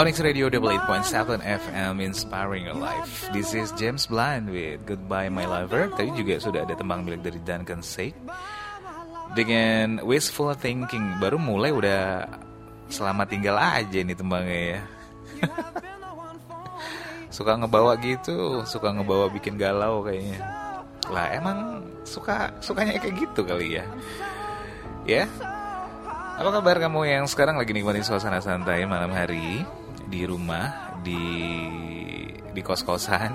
Onyx Radio Double 8.7 FM Inspiring Your Life. This is James Blunt with Goodbye My Lover. Tadi juga sudah ada tembang milik dari Duncan Say Dengan Wishful Thinking Baru mulai udah Selamat tinggal aja nih tembangnya ya. Suka ngebawa gitu Suka ngebawa bikin galau kayaknya. Lah emang suka sukanya kayak gitu kali ya. Ya apa kabar kamu yang sekarang lagi nikmatin suasana santai malam hari di rumah, di di kos-kosan,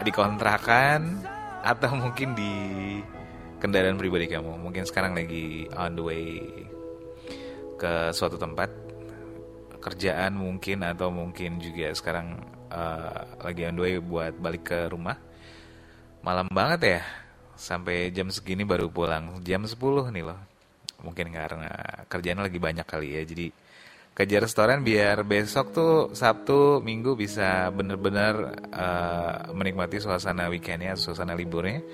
di kontrakan atau mungkin di kendaraan pribadi kamu. Mungkin sekarang lagi on the way ke suatu tempat kerjaan mungkin atau mungkin juga sekarang uh, lagi on the way buat balik ke rumah. Malam banget ya. Sampai jam segini baru pulang. Jam 10 nih loh. Mungkin karena kerjaan lagi banyak kali ya. Jadi kerja restoran biar besok tuh Sabtu Minggu bisa bener-bener uh, menikmati suasana weekendnya, suasana liburnya,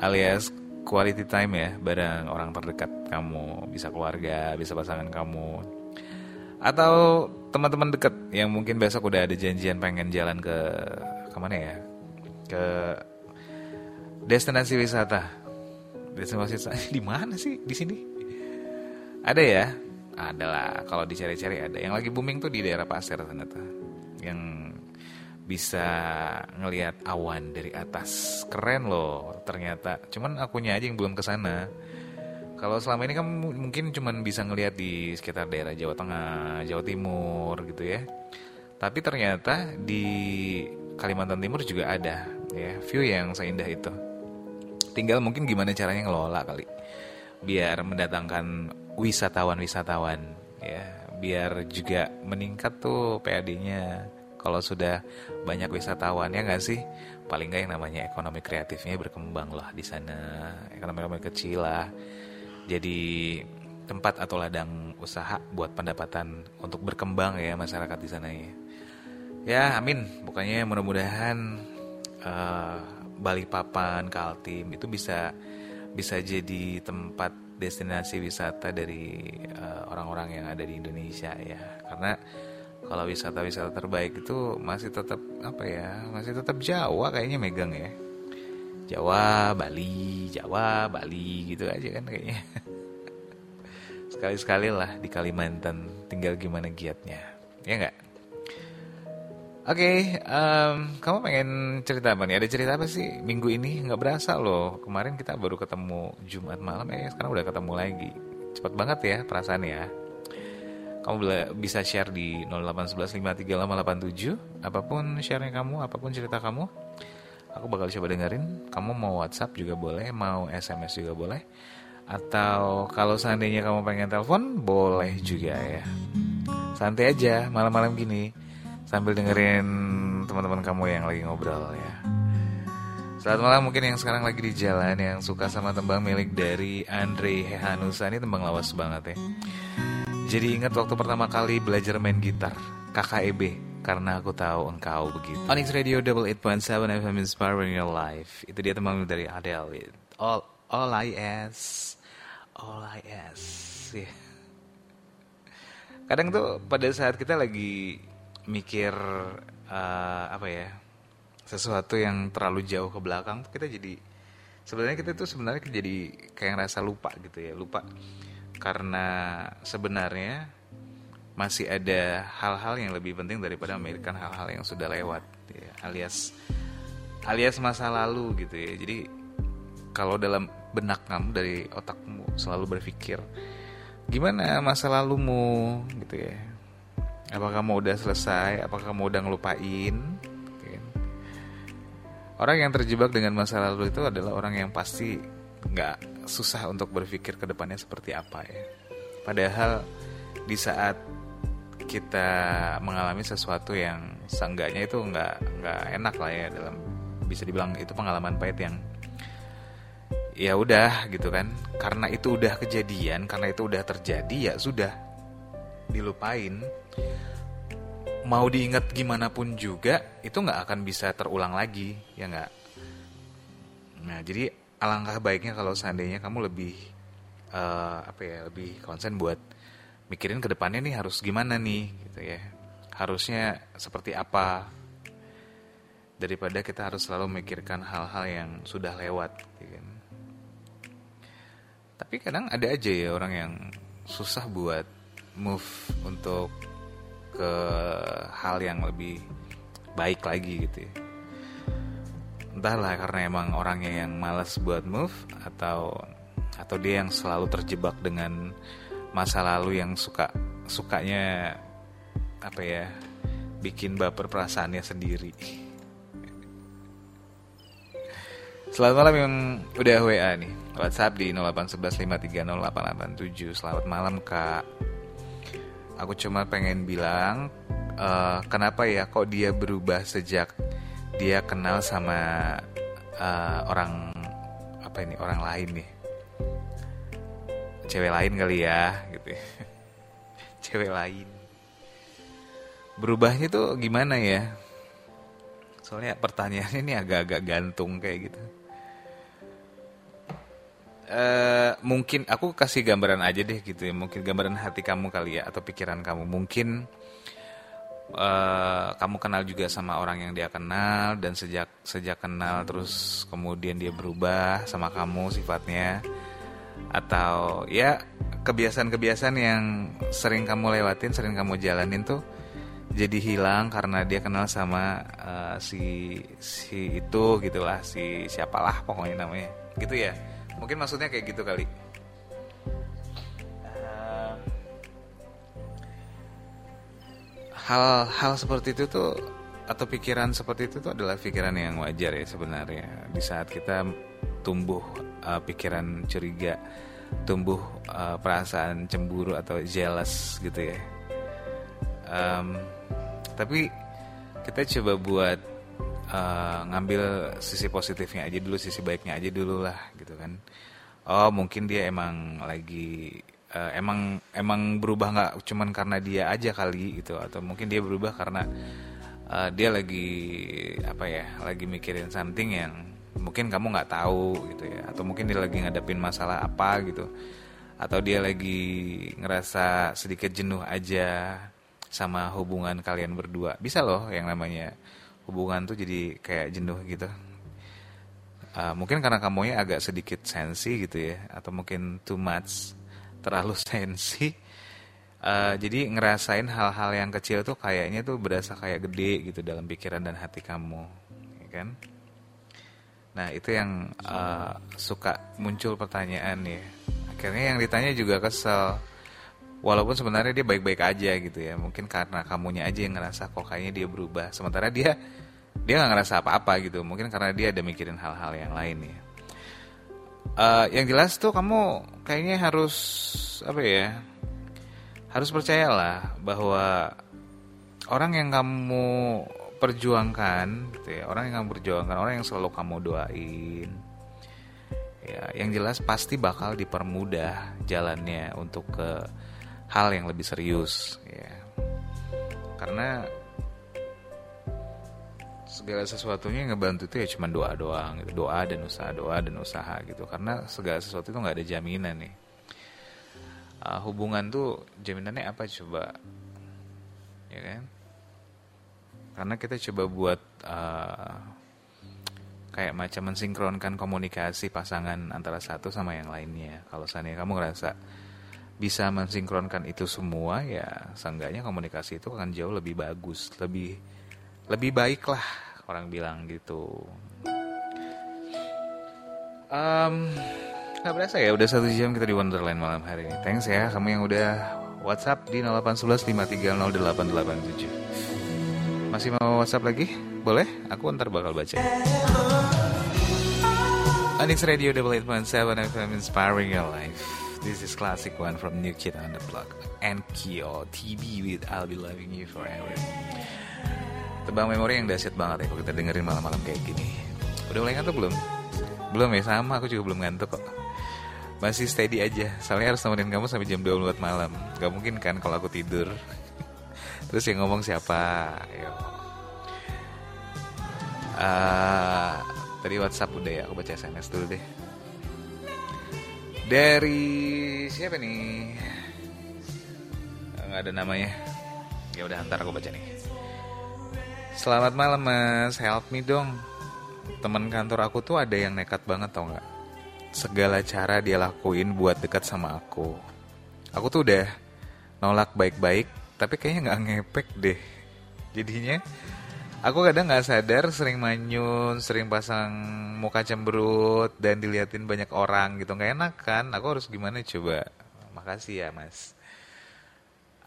alias quality time ya bareng orang terdekat kamu, bisa keluarga, bisa pasangan kamu, atau teman-teman dekat yang mungkin besok udah ada janjian pengen jalan ke ke mana ya, ke destinasi wisata. Destinasi wisata di mana sih di sini? Ada ya, adalah kalau dicari-cari ada. Yang lagi booming tuh di daerah pasir ternyata. Yang bisa ngelihat awan dari atas. Keren loh ternyata. Cuman akunya aja yang belum ke sana. Kalau selama ini kan mungkin cuman bisa ngelihat di sekitar daerah Jawa Tengah Jawa Timur gitu ya. Tapi ternyata di Kalimantan Timur juga ada ya. View yang seindah itu. Tinggal mungkin gimana caranya ngelola kali. Biar mendatangkan wisatawan-wisatawan ya. Biar juga meningkat tuh PAD-nya kalau sudah banyak wisatawan ya nggak sih? Paling nggak yang namanya ekonomi kreatifnya berkembang lah di sana. Ekonomi-ekonomi kecil lah. Jadi tempat atau ladang usaha buat pendapatan untuk berkembang ya masyarakat di sana ya. Ya amin. Bukannya mudah-mudahan uh, Balikpapan Kaltim itu bisa bisa jadi tempat destinasi wisata dari eh, orang-orang uh, yang ada di Indonesia ya. Karena kalau wisata-wisata terbaik itu masih tetap apa ya masih tetap Jawa kayaknya megang ya. Jawa Bali Jawa Bali gitu aja kan kayaknya. Sekali-sekali lah di Kalimantan tinggal gimana giatnya. Ya nggak Oke, okay, um, kamu pengen cerita apa nih? Ada cerita apa sih minggu ini? Nggak berasa loh. Kemarin kita baru ketemu Jumat malam, eh sekarang udah ketemu lagi. Cepat banget ya perasaan ya. Kamu bisa share di 081153887 apa pun sharenya kamu, apa pun cerita kamu. Aku bakal coba dengerin. Kamu mau WhatsApp juga boleh, mau SMS juga boleh. Atau kalau seandainya kamu pengen telepon, boleh juga ya. Santai aja malam-malam gini sambil dengerin teman-teman kamu yang lagi ngobrol ya. Selamat malam mungkin yang sekarang lagi di jalan yang suka sama tembang milik dari Andre Hehanusa ini tembang lawas banget ya. Jadi ingat waktu pertama kali belajar main gitar KKEB karena aku tahu engkau begitu. Onyx Radio Double 8.7 FM Inspiring Your Life. Itu dia tembang dari Adele. All All I Ask, All I Ask. Yeah. Kadang tuh pada saat kita lagi mikir uh, apa ya sesuatu yang terlalu jauh ke belakang kita jadi sebenarnya kita tuh sebenarnya jadi kayak ngerasa lupa gitu ya lupa. Karena sebenarnya masih ada hal-hal yang lebih penting daripada memikirkan hal-hal yang sudah lewat ya, alias alias masa lalu gitu ya. Jadi kalau dalam benak kamu dari otakmu selalu berpikir gimana masa lalumu? Gitu ya Apakah kamu udah selesai? Apakah kamu udah ngelupain? Orang yang terjebak dengan masa lalu itu adalah orang yang pasti nggak susah untuk berpikir ke depannya seperti apa ya. Padahal di saat kita mengalami sesuatu yang seenggaknya itu nggak nggak enak lah ya dalam bisa dibilang itu pengalaman pahit yang ya udah gitu kan karena itu udah kejadian karena itu udah terjadi ya sudah dilupain mau diingat gimana pun juga itu nggak akan bisa terulang lagi ya nggak? Nah jadi alangkah baiknya kalau seandainya kamu lebih uh, apa ya lebih konsen buat mikirin ke depannya nih harus gimana nih gitu ya. Harusnya seperti apa? Daripada kita harus selalu memikirkan hal-hal yang sudah lewat gitu kan. tapi kadang ada aja ya orang yang susah buat move untuk ke hal yang lebih baik lagi gitu ya. entahlah karena emang orangnya yang malas buat move atau atau dia yang selalu terjebak dengan masa lalu yang suka sukanya apa ya bikin baper perasaannya sendiri. Selamat malam yang udah WA nih WhatsApp di 0811530887 Selamat malam kak Aku cuma pengen bilang uh, Kenapa ya kok dia berubah sejak Dia kenal sama uh, Orang Apa ini orang lain nih? Cewek lain kali ya gitu ya. cewek lain. Berubahnya tuh gimana ya? Soalnya pertanyaannya ini agak-agak gantung kayak gitu Uh, mungkin aku kasih gambaran aja deh gitu ya. Mungkin gambaran hati kamu kali ya atau pikiran kamu. Mungkin uh, kamu kenal juga sama orang yang dia kenal dan sejak sejak kenal terus kemudian dia berubah sama kamu sifatnya. Atau ya kebiasaan-kebiasaan yang sering kamu lewatin, sering kamu jalanin tuh jadi hilang karena dia kenal sama uh, si si itu gitulah si siapalah pokoknya namanya. Gitu ya mungkin maksudnya kayak gitu kali hal-hal seperti itu tuh atau pikiran seperti itu tuh adalah pikiran yang wajar ya sebenarnya di saat kita tumbuh uh, pikiran curiga, tumbuh uh, perasaan cemburu atau jealous gitu ya. Um, tapi kita coba buat uh, ngambil sisi positifnya aja dulu, sisi baiknya aja dulu lah gitu kan. Oh mungkin dia emang lagi uh, emang emang berubah nggak cuman karena dia aja kali gitu. Atau mungkin dia berubah karena uh, dia lagi apa ya lagi mikirin something yang mungkin kamu nggak tahu gitu ya. Atau mungkin dia lagi ngadepin masalah apa gitu. Atau dia lagi ngerasa sedikit jenuh aja sama hubungan kalian berdua. Bisa loh yang namanya hubungan tuh jadi kayak jenuh gitu uh, mungkin karena kamunya agak sedikit sensi gitu ya atau mungkin too much terlalu sensi uh, jadi ngerasain hal-hal yang kecil tuh kayaknya tuh berasa kayak gede gitu dalam pikiran dan hati kamu ya kan Nah itu yang uh, suka muncul pertanyaan ya. Akhirnya yang ditanya juga kesel. Walaupun sebenarnya dia baik-baik aja gitu ya. Mungkin karena kamunya aja yang ngerasa kok kayaknya dia berubah. Sementara dia dia nggak ngerasa apa-apa gitu. Mungkin karena dia ada mikirin hal-hal yang lain ya. Uh, yang jelas tuh kamu kayaknya harus apa ya? Harus percayalah bahwa orang yang kamu perjuangkan gitu ya orang yang kamu perjuangkan orang yang selalu kamu doain ya yang jelas pasti bakal dipermudah jalannya untuk ke hal yang lebih serius ya. Karena segala sesuatunya yang ngebantu itu ya cuma doa doang gitu. Doa dan usaha doa dan usaha gitu. Karena segala sesuatu itu nggak ada jaminan nih. Uh, hubungan tuh jaminannya apa coba? Ya kan? Karena kita coba buat uh, kayak macam mensinkronkan komunikasi pasangan antara satu sama yang lainnya. Kalau seandainya kamu ngerasa bisa mensinkronkan itu semua ya seenggaknya komunikasi itu akan jauh lebih bagus lebih lebih baik lah orang bilang gitu um, Gak berasa ya, udah satu jam kita di Wonderland malam hari ini. Thanks ya, kamu yang udah WhatsApp di 0811 530 masih mau WhatsApp lagi? Boleh? Aku ntar bakal baca. Anix Radio Double Eight Point Seven FM Inspiring Your Life. This is classic one from New Kid on the Block. And Kyo TV with I'll Be Loving You Forever. Tebang memori yang dahsyat banget ya kalau kita dengerin malam-malam kayak gini. Udah mulai ngantuk belum? Belum ya sama, aku juga belum ngantuk kok. Masih steady aja, soalnya harus nemenin kamu sampai jam 24 malam. Gak mungkin kan kalau aku tidur. Terus yang ngomong siapa? Ayo. Uh, tadi WhatsApp udah ya, aku baca SMS dulu deh. Dari siapa nih? Nggak ada namanya. Ya udah ntar aku baca nih. Selamat malam mas, help me dong. Temen kantor aku tuh ada yang nekat banget tau nggak? Segala cara dia lakuin buat dekat sama aku. Aku tuh udah nolak baik-baik, tapi kayaknya nggak ngepek deh. Jadinya aku kadang nggak sadar sering manyun, sering pasang muka cemberut dan diliatin banyak orang gitu. Nggak enak kan? Aku harus gimana coba? Makasih ya mas.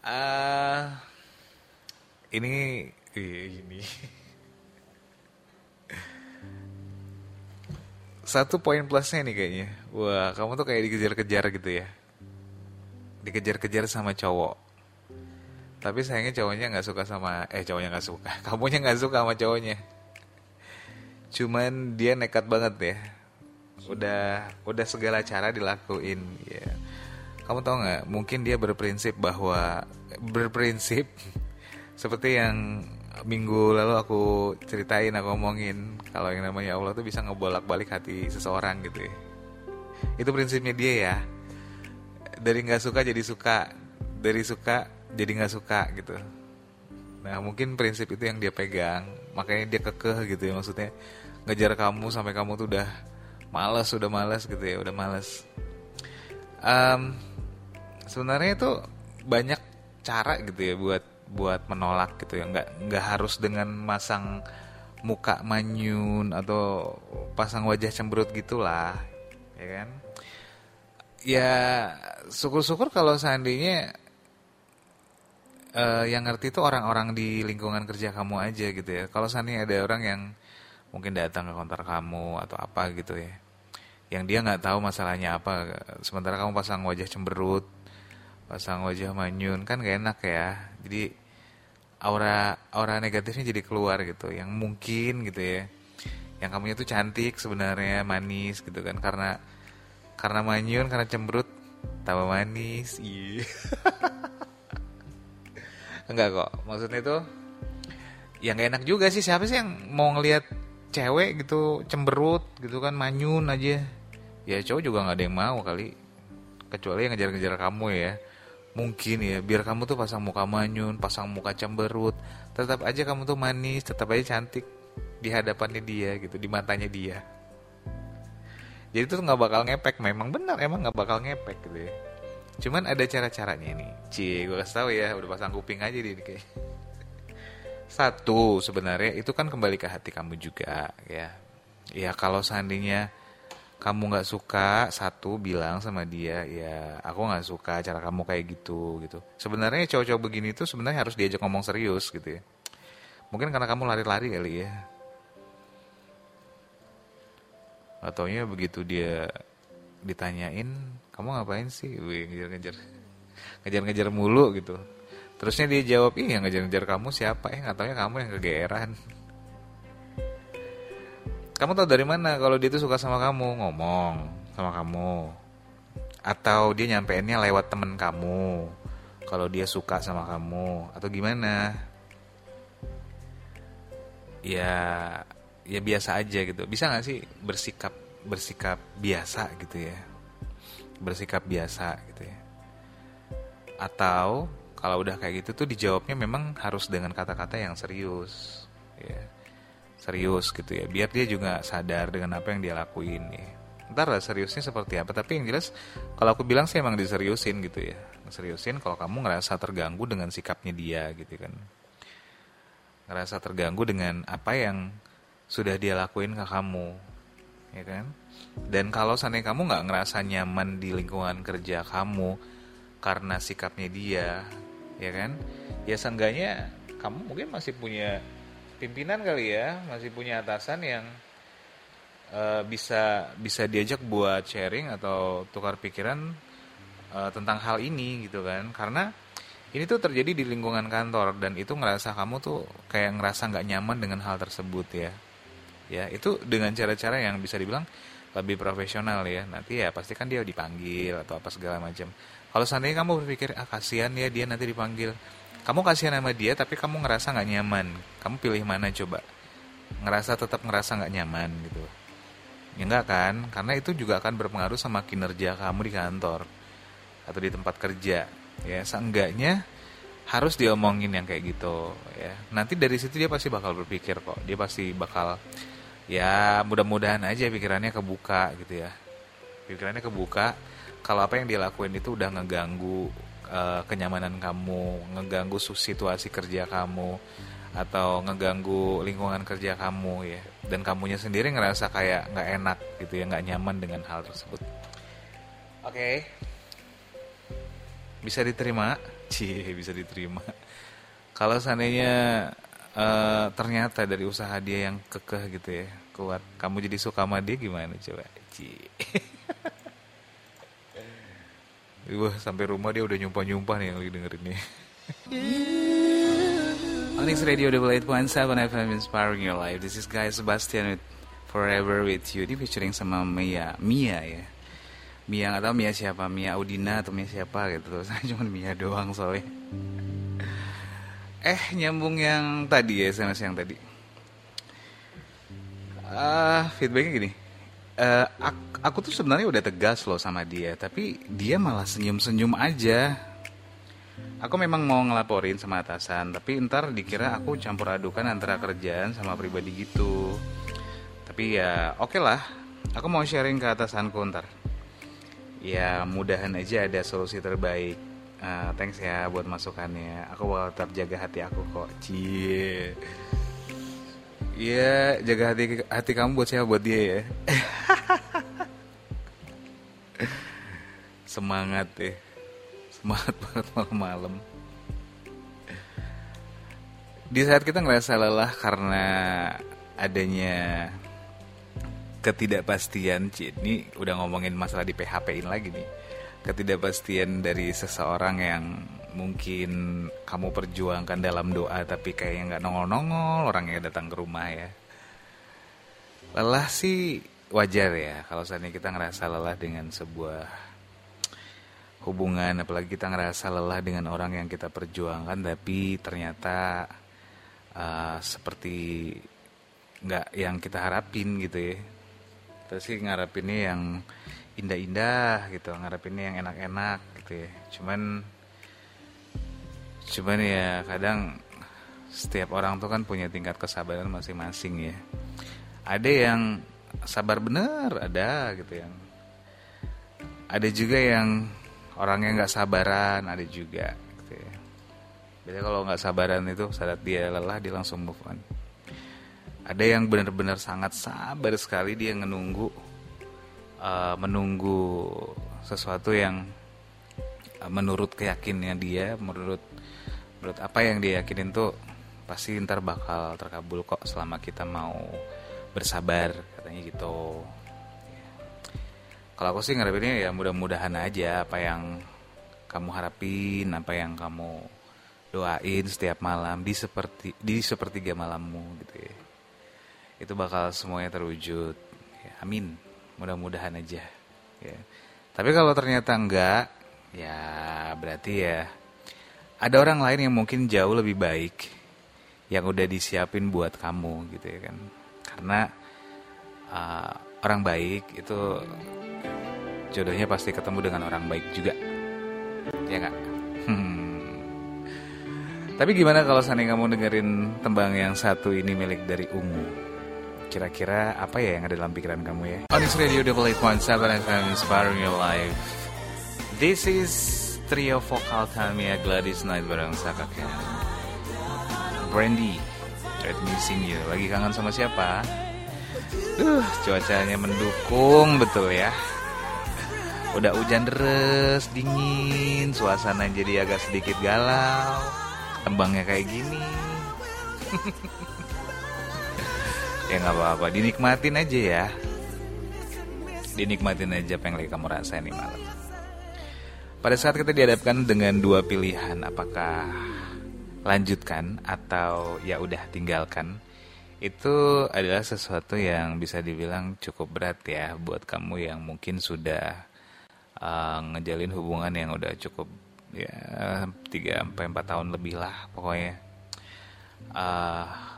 Uh, ini ini satu poin plusnya nih kayaknya. Wah, kamu tuh kayak dikejar-kejar gitu ya. Dikejar-kejar sama cowok. Tapi sayangnya cowoknya nggak suka sama eh cowoknya nggak suka. Kamunya nggak suka sama cowoknya. Cuman dia nekat banget ya. Udah udah segala cara dilakuin ya. Kamu tau nggak? Mungkin dia berprinsip bahwa berprinsip seperti yang minggu lalu aku ceritain aku ngomongin kalau yang namanya Allah tuh bisa ngebolak-balik hati seseorang gitu ya. Itu prinsipnya dia ya. Dari nggak suka jadi suka, dari suka jadi nggak suka gitu. Nah mungkin prinsip itu yang dia pegang, makanya dia kekeh gitu ya maksudnya ngejar kamu sampai kamu tuh udah males, udah males gitu ya, udah males. Um, sebenarnya itu banyak cara gitu ya buat buat menolak gitu ya nggak nggak harus dengan masang muka manyun atau pasang wajah cemberut gitulah ya kan ya syukur-syukur kalau seandainya uh, yang ngerti itu orang-orang di lingkungan kerja kamu aja gitu ya. Kalau seandainya ada orang yang mungkin datang ke kantor kamu atau apa gitu ya yang dia nggak tahu masalahnya apa sementara kamu pasang wajah cemberut pasang wajah manyun kan gak enak ya. Jadi aura aura negatifnya jadi keluar gitu. Yang mungkin gitu ya yang kamunya tuh cantik sebenarnya manis gitu kan. Karena karena manyun karena cemberut tambah manis. Iya enggak kok maksudnya itu yang gak enak juga sih. Siapa sih yang mau ngelihat cewek gitu cemberut gitu kan manyun aja. Ya cowok juga nggak ada yang mau kali. Kecuali yang ngejar-ngejar kamu ya. Mungkin ya biar kamu tuh pasang muka manyun pasang muka cemberut. Tetap aja kamu tuh manis tetap aja cantik di hadapannya dia gitu di matanya dia. Jadi tuh nggak bakal ngepek memang benar emang nggak bakal ngepek gitu ya cuman ada cara-caranya nih. Cie gue kasih tahu ya udah pasang kuping aja di kayak satu sebenarnya itu kan kembali ke hati kamu juga ya. Ya kalau seandainya kamu nggak suka satu bilang sama dia ya aku nggak suka cara kamu kayak gitu gitu. Sebenarnya cowok-cowok begini tuh sebenarnya harus diajak ngomong serius gitu ya. Mungkin karena kamu lari-lari kali ya. Ataunya begitu dia ditanyain kamu ngapain sih? Ngejar-ngejar. Ngejar-ngejar mulu gitu. Terusnya dia jawab iya ngejar-ngejar kamu siapa? Ya nggak taunya kamu yang kegeeran. Kamu tahu dari mana kalau dia itu suka sama kamu? Ngomong sama kamu. Atau dia nyampeinnya lewat temen kamu. Kalau dia suka sama kamu. Atau gimana? Ya ya biasa aja gitu. Bisa nggak sih bersikap bersikap biasa gitu ya. Bersikap biasa gitu ya. Atau kalau udah kayak gitu tuh dijawabnya memang harus dengan kata-kata yang serius ya. Serius gitu ya. Biar dia juga sadar dengan apa yang dia lakuin ya. Ntar lah seriusnya seperti apa. Tapi yang jelas kalau aku bilang sih emang diseriusin gitu ya. Seriusin kalau kamu ngerasa terganggu dengan sikapnya dia gitu kan. Ngerasa terganggu dengan apa yang sudah dia lakuin ke kamu ya kan? Dan kalau seandainya kamu nggak ngerasa nyaman di lingkungan kerja kamu karena sikapnya dia ya kan? Ya seenggaknya kamu mungkin masih punya pimpinan kali ya masih punya atasan yang uh, bisa bisa diajak buat sharing atau tukar pikiran uh, tentang hal ini gitu kan? Karena ini tuh terjadi di lingkungan kantor dan itu ngerasa kamu tuh kayak ngerasa nggak nyaman dengan hal tersebut ya ya itu dengan cara-cara yang bisa dibilang lebih profesional ya. Nanti ya pasti kan dia dipanggil atau apa segala macam. Kalau seandainya kamu berpikir ah kasihan ya dia nanti dipanggil. Kamu kasih nama dia tapi kamu ngerasa nggak nyaman. Kamu pilih mana coba? Ngerasa tetap ngerasa nggak nyaman gitu. Ya enggak kan? Karena itu juga akan berpengaruh sama kinerja kamu di kantor atau di tempat kerja. Ya seenggaknya harus diomongin yang kayak gitu ya. Nanti dari situ dia pasti bakal berpikir kok. Dia pasti bakal ya mudah-mudahan aja pikirannya kebuka gitu ya. Pikirannya kebuka. Kalau apa yang dia lakuin itu udah ngeganggu uh, kenyamanan kamu ngeganggu situasi kerja kamu atau ngeganggu lingkungan kerja kamu ya. Dan kamunya sendiri ngerasa kayak nggak enak gitu ya nggak nyaman dengan hal tersebut. Oke. Okay. bisa diterima? Cie, bisa diterima. Kalau seandainya uh, ternyata dari usaha dia yang kekeh gitu ya, kuat, kamu jadi suka sama dia gimana coba? Cie. Wah, sampai rumah dia udah nyumpah-nyumpah nih yang lagi dengerin nih. Onyx Radio Double Eight Point Seven FM Inspiring Your Life. This is Guy Sebastian with Forever with You. Di featuring sama Mia, Mia ya. Mia nggak tahu Mia siapa Mia Audina atau Mia siapa gitu saya cuma Mia doang soalnya eh nyambung yang tadi ya SMS yang tadi. Uh, feedbacknya gini. Uh, aku, aku tuh sebenarnya udah tegas loh sama dia tapi dia malah senyum-senyum aja. Aku memang mau ngelaporin sama atasan tapi ntar dikira aku campur adukan antara kerjaan sama pribadi gitu. Tapi ya oke okay lah. Aku mau sharing ke atasanku ntar. Ya mudahan aja ada solusi terbaik uh, thanks ya buat masukannya aku bakal tetap jaga hati aku kok cie Iya, jaga hati hati kamu buat siapa buat dia ya. Semangat deh. Semangat banget malam-malam. Di saat kita ngerasa lelah karena adanya ketidakpastian Ci, ini udah ngomongin masalah di PHP in lagi nih ketidakpastian dari seseorang yang mungkin kamu perjuangkan dalam doa tapi kayaknya nggak nongol-nongol orangnya datang ke rumah ya. Lelah sih wajar ya kalau ini kita ngerasa lelah dengan sebuah hubungan apalagi kita ngerasa lelah dengan orang yang kita perjuangkan tapi ternyata uh, seperti nggak yang kita harapin gitu ya. Kita sih ngarepinnya yang indah-indah gitu ngarepinnya yang enak-enak gitu ya. Cuman cuman ya kadang setiap orang tuh kan punya tingkat kesabaran masing-masing ya. Ada yang sabar bener ada gitu yang ada juga yang orangnya nggak sabaran ada juga gitu ya. Biasanya kalau nggak sabaran itu saat dia lelah dia langsung move on. Ada yang benar-benar sangat sabar sekali dia menunggu uh, menunggu sesuatu yang uh, menurut keyakinannya dia menurut menurut apa yang dia yakinin tuh pasti ntar bakal terkabul kok selama kita mau bersabar katanya gitu kalau aku sih ngarepinnya ya mudah-mudahan aja apa yang kamu harapin apa yang kamu doain setiap malam di seperti di sepertiga malammu gitu ya itu bakal semuanya terwujud. Ya, amin. Mudah-mudahan aja. Ya. Tapi kalau ternyata enggak, ya berarti ya ada orang lain yang mungkin jauh lebih baik yang udah disiapin buat kamu gitu ya kan. Karena uh, orang baik itu jodohnya pasti ketemu dengan orang baik juga. Ya enggak? Hmm. Tapi gimana kalau seandainya kamu dengerin tembang yang satu ini milik dari Ungu? Kira-kira apa ya yang ada dalam pikiran kamu ya? Onyx Radio Double Eight Point Seven FM Inspiring Your Life. This is trio vokal Tamiya Gladys Knight bareng Saka Ken. Brandy, Red Missing You. Lagi kangen sama siapa? Duh, cuacanya mendukung betul ya. Udah hujan deras, dingin, suasana jadi agak sedikit galau. Tembangnya kayak gini. ya nggak apa-apa. Dinikmatin aja ya. Dinikmatin aja apa yang lagi kamu rasain nih malam. Pada saat kita dihadapkan dengan dua pilihan apakah lanjutkan atau ya udah tinggalkan itu adalah sesuatu yang bisa dibilang cukup berat ya buat kamu yang mungkin sudah uh, ngejalin hubungan yang udah cukup ya 3 sampai 4 tahun lebih lah pokoknya. Uh,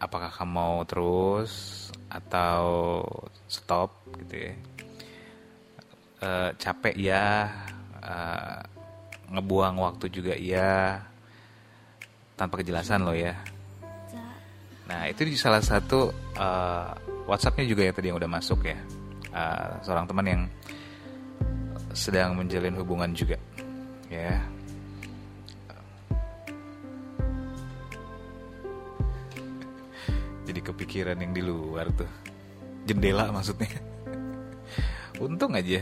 apakah kamu mau terus atau stop gitu ya e, capek ya e, ngebuang waktu juga ya tanpa kejelasan loh ya. Nah itu salah satu uh, WhatsAppnya juga ya tadi yang udah masuk ya. Uh, seorang teman yang sedang menjalin hubungan juga, ya. Jadi kepikiran yang di luar tuh, jendela maksudnya. Untung aja,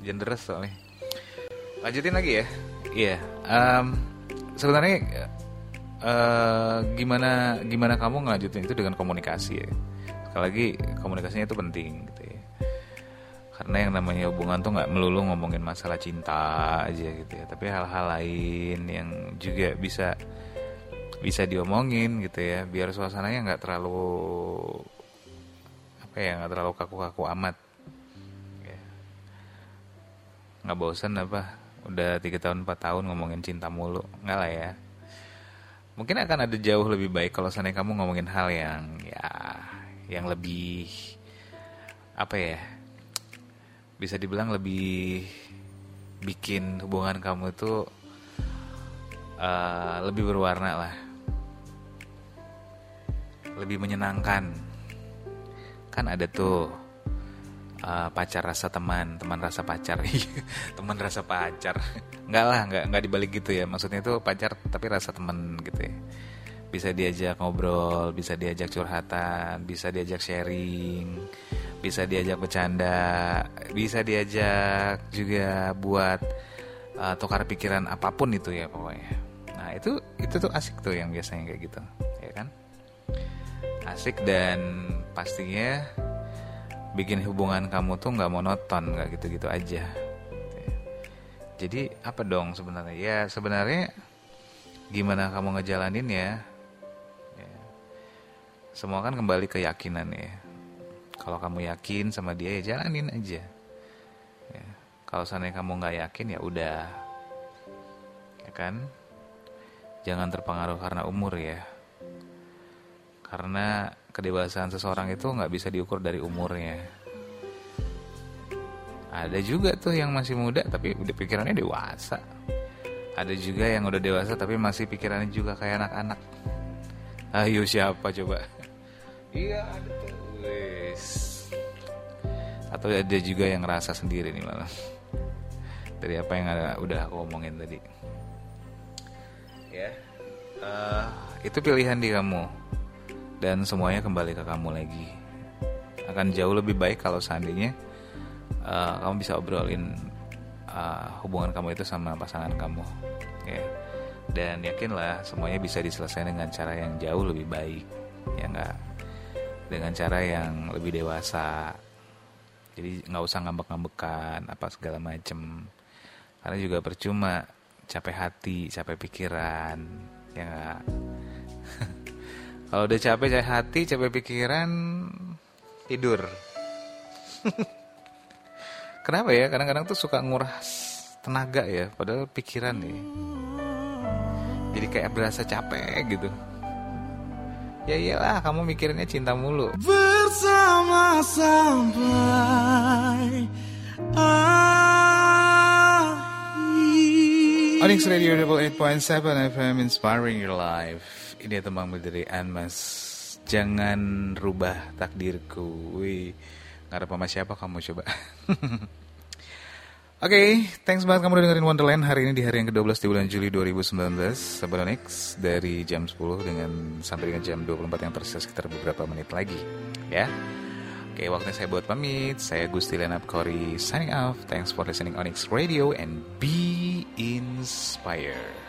jenderes soalnya. Lanjutin lagi ya. Iya. Um, sebenarnya uh, gimana gimana kamu ngelanjutin itu dengan komunikasi ya. Sekali lagi komunikasinya itu penting gitu ya. Karena yang namanya hubungan tuh nggak melulu ngomongin masalah cinta aja gitu ya, tapi hal-hal lain yang juga bisa bisa diomongin gitu ya, biar suasananya nggak terlalu apa ya nggak terlalu kaku-kaku amat. Ya. Nggak bosan apa? udah tiga tahun empat tahun ngomongin cinta mulu nggak lah ya mungkin akan ada jauh lebih baik kalau sana kamu ngomongin hal yang ya yang lebih apa ya bisa dibilang lebih bikin hubungan kamu itu uh, lebih berwarna lah lebih menyenangkan kan ada tuh uh, pacar rasa teman, teman rasa pacar, teman rasa pacar, nggak lah, nggak nggak dibalik gitu ya. Maksudnya itu pacar tapi rasa teman gitu ya. Bisa diajak ngobrol, bisa diajak curhatan, bisa diajak sharing, bisa diajak bercanda, bisa diajak juga buat uh, tukar pikiran apa pun itu ya pokoknya. Nah itu itu tuh asik tuh yang biasanya kayak gitu, ya kan? Asik dan pastinya bikin hubungan kamu tuh nggak monoton nggak gitu-gitu aja. Jadi apa dong sebenarnya? Ya sebenarnya gimana kamu ngejalanin ya, ya. semua kan kembali ke keyakinan ya. Kalau kamu yakin sama dia ya jalanin aja. Ya. kalau seandainya kamu nggak yakin ya udah. Ya kan? Jangan terpengaruh karena umur ya karena kedewasaan seseorang itu nggak bisa diukur dari umurnya. Ada juga tuh yang masih muda tapi pikirannya dewasa. Ada juga yang udah dewasa tapi masih pikirannya juga kayak anak-anak. Ayo siapa coba? Iya ada tuh atau ada juga yang ngerasa sendiri nih malah dari apa yang ada, udah aku omongin tadi. Ya uh, itu pilihan di kamu dan semuanya kembali ke kamu lagi. Akan jauh lebih baik kalau seandainya uh, kamu bisa obrolin uh, hubungan kamu itu sama pasangan kamu. Ya. Dan yakinlah semuanya bisa diselesaikan dengan cara yang jauh lebih baik. Ya enggak dengan cara yang lebih dewasa. Jadi nggak usah ngambek-ngambekan apa segala macem. Karena juga percuma capek hati capek pikiran. Ya enggak Kalau udah capek, capek hati, capek pikiran, tidur. Kenapa ya? Kadang-kadang tuh suka nguras tenaga ya, padahal pikiran nih. Jadi kayak berasa capek gitu. Ya iyalah, kamu mikirinnya cinta mulu. Bersama sampai Onyx Radio Double 8.7 FM Inspiring Your Life ini tembang dari Anmas jangan rubah takdirku wih ngarep sama siapa kamu coba Oke, okay, thanks banget kamu udah dengerin Wonderland hari ini di hari yang ke-12 di bulan Juli 2019 Sahabat Onyx dari jam 10 dengan sampai dengan jam 24 yang tersisa sekitar beberapa menit lagi ya Oke, okay, waktunya saya buat pamit. Saya Gusti Lenap Kori signing off. Thanks for listening Onyx Radio and be inspired.